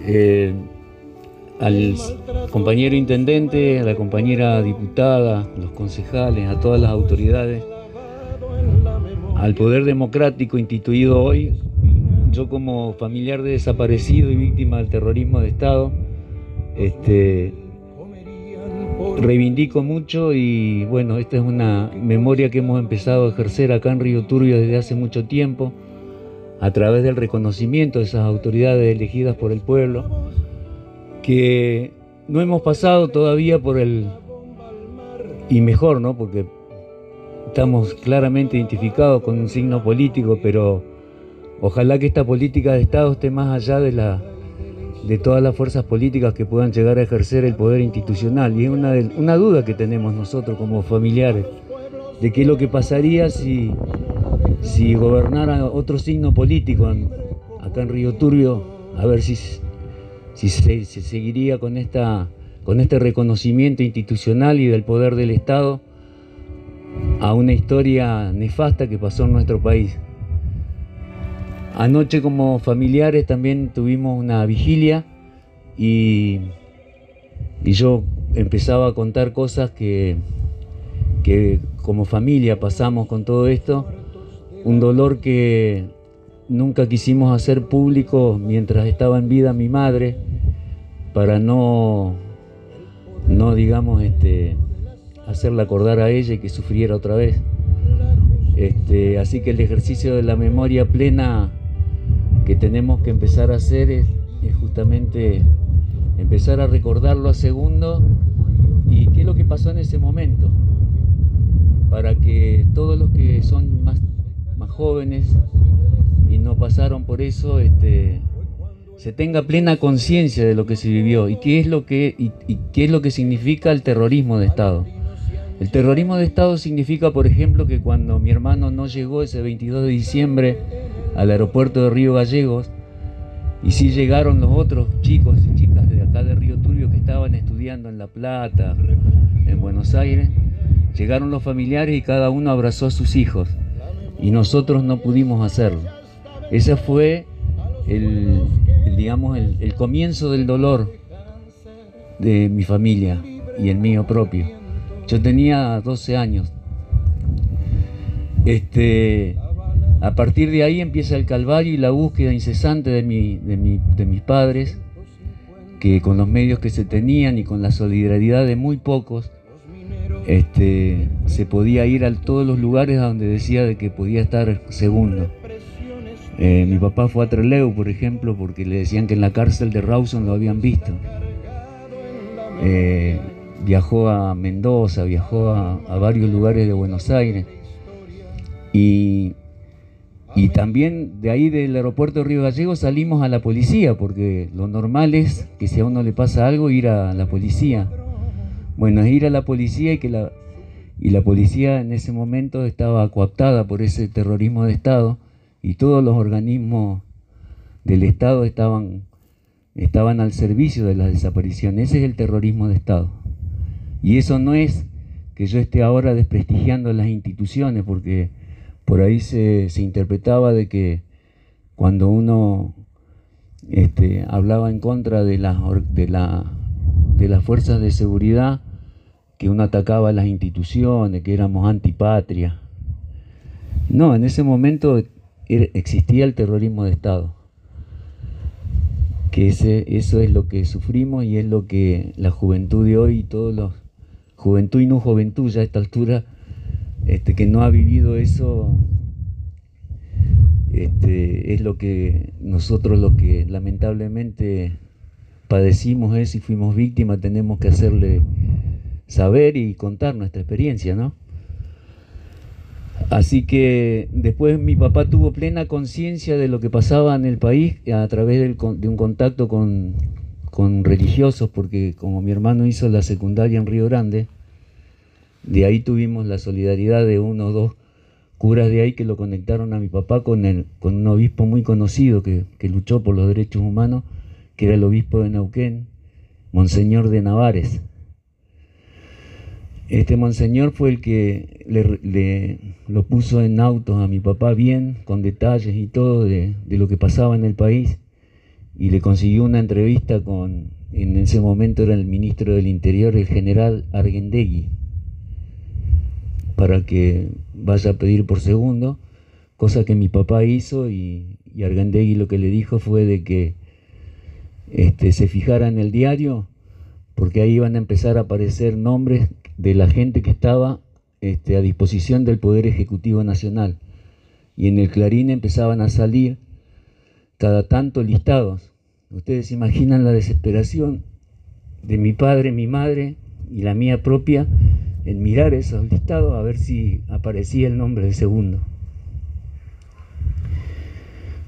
eh, al compañero intendente, a la compañera diputada, los concejales, a todas las autoridades, al poder democrático instituido hoy, yo como familiar de desaparecido y víctima del terrorismo de Estado, este, reivindico mucho y bueno, esta es una memoria que hemos empezado a ejercer acá en Río Turbio desde hace mucho tiempo, a través del reconocimiento de esas autoridades elegidas por el pueblo, que no hemos pasado todavía por el, y mejor, ¿no? Porque estamos claramente identificados con un signo político, pero ojalá que esta política de Estado esté más allá de la de todas las fuerzas políticas que puedan llegar a ejercer el poder institucional. Y es una, una duda que tenemos nosotros como familiares, de qué es lo que pasaría si, si gobernara otro signo político acá en Río Turbio, a ver si, se, se, seguiría con, esta, con este reconocimiento institucional y del poder del Estado a una historia nefasta que pasó en nuestro país. Anoche como familiares también tuvimos una vigilia y, y yo empezaba a contar cosas que, que como familia pasamos con todo esto, un dolor que nunca quisimos hacer público mientras estaba en vida mi madre, para no, no digamos, este, hacerla acordar a ella y que sufriera otra vez. Este, así que el ejercicio de la memoria plena que tenemos que empezar a hacer es, justamente empezar a recordarlo a segundo y qué es lo que pasó en ese momento, para que todos los que son más, jóvenes y no pasaron por eso, este, se tenga plena conciencia de lo que se vivió y qué es lo que y, y qué es lo que significa el terrorismo de Estado. El terrorismo de Estado significa, por ejemplo, que cuando mi hermano no llegó ese 22 de diciembre al aeropuerto de Río Gallegos, y sí llegaron los otros chicos y chicas de acá de Río Turbio que estaban estudiando en La Plata, en Buenos Aires, llegaron los familiares y cada uno abrazó a sus hijos, y nosotros no pudimos hacerlo. Ese fue el, digamos, el, el comienzo del dolor de mi familia y el mío propio. Yo tenía 12 años. Este, a partir de ahí empieza el calvario y la búsqueda incesante de, mi, de, mi, de mis padres, que con los medios que se tenían y con la solidaridad de muy pocos, este, se podía ir a todos los lugares donde decía de que podía estar segundo. Eh, mi papá fue a Trelew, por ejemplo, porque le decían que en la cárcel de Rawson lo habían visto. Eh, viajó a Mendoza, viajó a, varios lugares de Buenos Aires. Y, y también de ahí del aeropuerto de Río Gallegos salimos a la policía, porque lo normal es que si a uno le pasa algo, ir a la policía. Bueno, es ir a la policía y que la, y la policía en ese momento estaba cooptada por ese terrorismo de Estado y todos los organismos del Estado estaban, estaban al servicio de las desapariciones. Ese es el terrorismo de Estado. Y eso no es que yo esté ahora desprestigiando las instituciones, porque por ahí se, se interpretaba de que cuando uno este, hablaba en contra de, la, de, la, de las fuerzas de seguridad, que uno atacaba las instituciones, que éramos antipatria. No, en ese momento existía el terrorismo de Estado. Que ese, eso es lo que sufrimos y es lo que la juventud de hoy y todos los juventud y no juventud ya a esta altura, este, que no ha vivido eso, este, es lo que nosotros lo que lamentablemente padecimos es y fuimos víctimas, tenemos que hacerle saber y contar nuestra experiencia, ¿no? Así que después mi papá tuvo plena conciencia de lo que pasaba en el país a través de un contacto con, con religiosos, porque como mi hermano hizo la secundaria en Río Grande, de ahí tuvimos la solidaridad de uno o dos curas de ahí que lo conectaron a mi papá con, el, con un obispo muy conocido que, que luchó por los derechos humanos, que era el obispo de Neuquén, Monseñor de Navares. Este monseñor fue el que le, lo puso en autos a mi papá bien, con detalles y todo de, de, lo que pasaba en el país. y le consiguió una entrevista con, en ese momento era el ministro del Interior, el general Argendegui, para que vaya a pedir por segundo, cosa que mi papá hizo y, y Argendegui lo que le dijo fue de que este, se fijara en el diario, porque ahí iban a empezar a aparecer nombres de la gente que estaba este, a disposición del Poder Ejecutivo Nacional. Y en el Clarín empezaban a salir cada tanto listados. Ustedes imaginan la desesperación de mi padre, mi madre y la mía propia en mirar esos listados a ver si aparecía el nombre del segundo.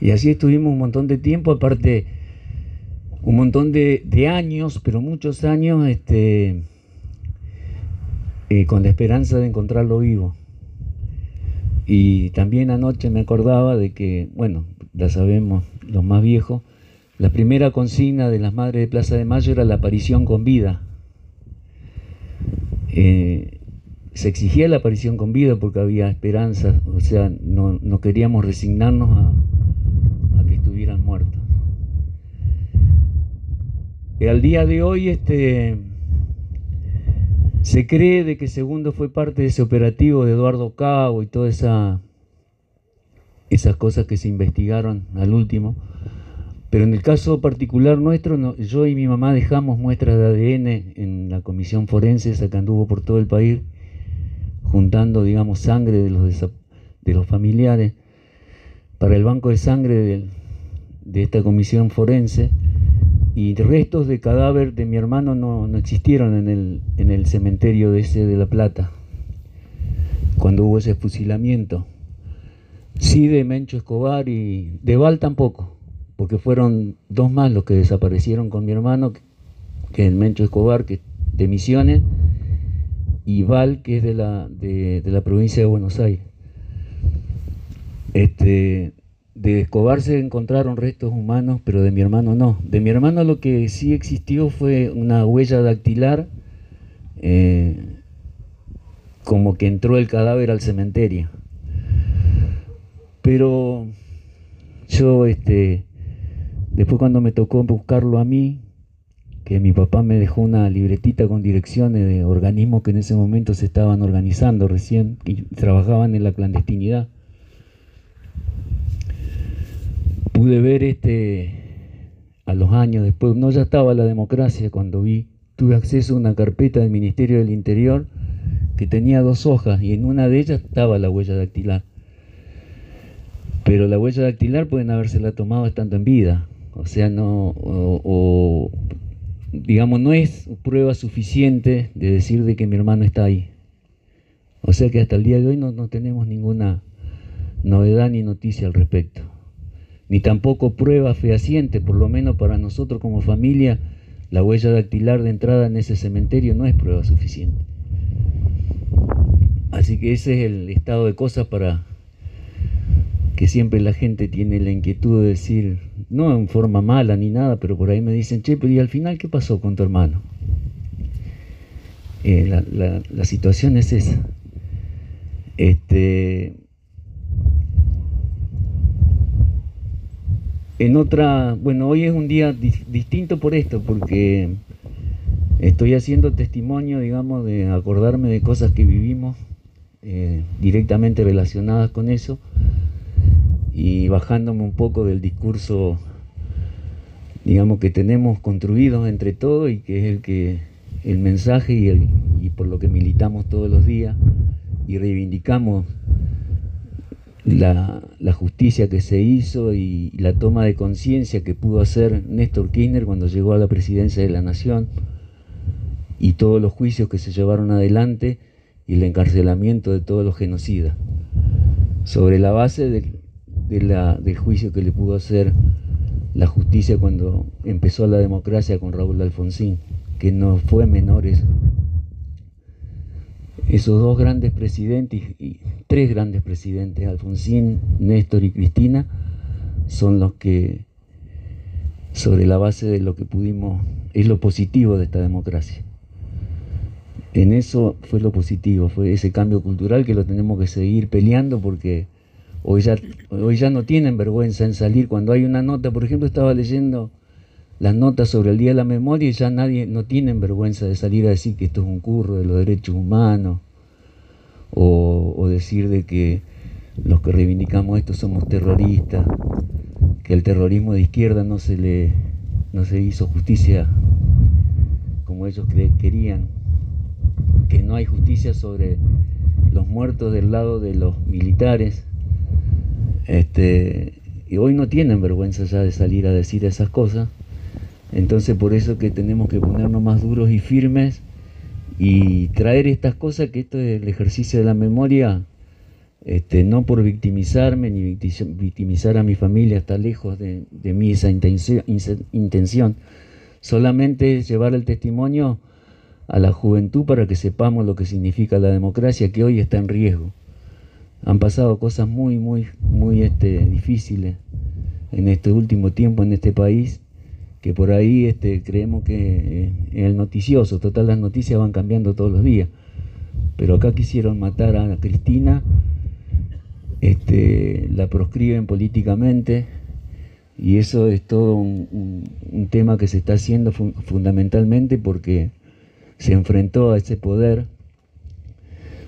Y así estuvimos un montón de tiempo, aparte un montón de, años, pero muchos años, este, con la esperanza de encontrarlo vivo. Y también anoche me acordaba de que, bueno, ya sabemos, los más viejos, la primera consigna de las madres de Plaza de Mayo era la aparición con vida. Eh, se exigía la aparición con vida porque había esperanza, o sea, no, no queríamos resignarnos a, al día de hoy este, se cree de que Segundo fue parte de ese operativo de Eduardo Cabo y todas esa, esas cosas que se investigaron al último. Pero en el caso particular nuestro, yo y mi mamá dejamos muestras de ADN en la comisión forense, esa que anduvo por todo el país, juntando, digamos, sangre de los, de los familiares para el banco de sangre de, de esta comisión forense y restos de cadáver de mi hermano no, existieron en el, en el cementerio de ese de La Plata, cuando hubo ese fusilamiento. Sí de Mencho Escobar y de Val tampoco, porque fueron dos más los que desaparecieron con mi hermano, que es Mencho Escobar, que de Misiones, y Val, que es de la, de la provincia de Buenos Aires. Este, de Escobar se encontraron restos humanos, pero de mi hermano no. De mi hermano lo que sí existió fue una huella dactilar, eh, como que entró el cadáver al cementerio. Pero yo, este, después cuando me tocó buscarlo a mí, que mi papá me dejó una libretita con direcciones de organismos que en ese momento se estaban organizando recién y trabajaban en la clandestinidad pude ver este a los años después, no ya estaba la democracia cuando vi, tuve acceso a una carpeta del Ministerio del Interior que tenía dos hojas y en una de ellas estaba la huella dactilar. Pero la huella dactilar pueden habérsela tomado estando en vida, o sea, no, o, digamos, no es prueba suficiente de decir de que mi hermano está ahí. O sea que hasta el día de hoy no, no tenemos ninguna novedad ni noticia al respecto ni tampoco prueba fehaciente, por lo menos para nosotros como familia, la huella dactilar de entrada en ese cementerio no es prueba suficiente. Así que ese es el estado de cosas para que siempre la gente tiene la inquietud de decir, no en forma mala ni nada, pero por ahí me dicen, che, pero ¿y al final qué pasó con tu hermano? Eh, la, la situación es esa. Este, en otra, bueno, hoy es un día distinto por esto, porque estoy haciendo testimonio, digamos, de acordarme de cosas que vivimos eh, directamente relacionadas con eso y bajándome un poco del discurso, digamos, que tenemos construido entre todos y que es el que el mensaje y por lo que militamos todos los días y reivindicamos la, justicia que se hizo y, la toma de conciencia que pudo hacer Néstor Kirchner cuando llegó a la presidencia de la Nación y todos los juicios que se llevaron adelante y el encarcelamiento de todos los genocidas, sobre la base del juicio que le pudo hacer la justicia cuando empezó la democracia con Raúl Alfonsín, que no fue menor eso esos dos grandes presidentes, y tres grandes presidentes, Alfonsín, Néstor y Cristina, son los que, sobre la base de lo que pudimos, es lo positivo de esta democracia. En eso fue lo positivo, fue ese cambio cultural que lo tenemos que seguir peleando porque hoy ya, hoy ya no tienen vergüenza en salir. Cuando hay una nota, por ejemplo, estaba leyendo las notas sobre el Día de la Memoria y ya nadie, no tienen vergüenza de salir a decir que esto es un curro de los derechos humanos o, decir de que los que reivindicamos esto somos terroristas, que el terrorismo de izquierda no se le no se hizo justicia como ellos querían, que no hay justicia sobre los muertos del lado de los militares. Este, y hoy no tienen vergüenza ya de salir a decir esas cosas. Entonces por eso que tenemos que ponernos más duros y firmes y traer estas cosas, que esto es el ejercicio de la memoria, este, no por victimizarme ni victimizar a mi familia, está lejos de, mí esa intención, solamente llevar el testimonio a la juventud para que sepamos lo que significa la democracia, que hoy está en riesgo. Han pasado cosas muy, muy, muy este, difíciles en este último tiempo en este país, que por ahí este, creemos que eh, en el noticioso, total las noticias van cambiando todos los días, pero acá quisieron matar a Cristina este, la proscriben políticamente y eso es todo un, tema que se está haciendo fundamentalmente porque se enfrentó a ese poder,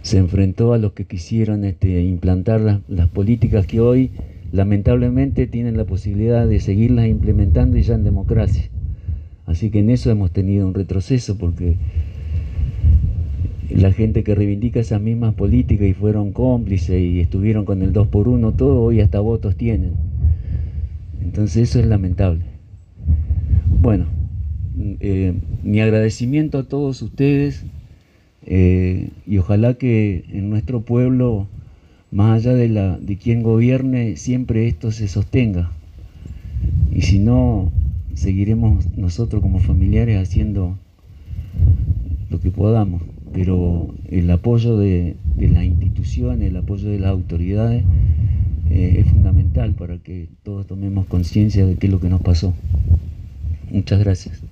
se enfrentó a los que quisieron este, implantar las políticas que hoy lamentablemente tienen la posibilidad de seguirlas implementando y ya en democracia. Así que en eso hemos tenido un retroceso porque la gente que reivindica esas mismas políticas y fueron cómplices y estuvieron con el 2 por 1 todo, hoy hasta votos tienen. Entonces eso es lamentable. Bueno, eh, mi agradecimiento a todos ustedes eh, y ojalá que en nuestro pueblo, más allá de, la, de quien gobierne, siempre esto se sostenga. Y si no, seguiremos nosotros como familiares haciendo lo que podamos pero el apoyo de, las instituciones, el apoyo de las autoridades eh, es fundamental para que todos tomemos conciencia de qué es lo que nos pasó. Muchas gracias.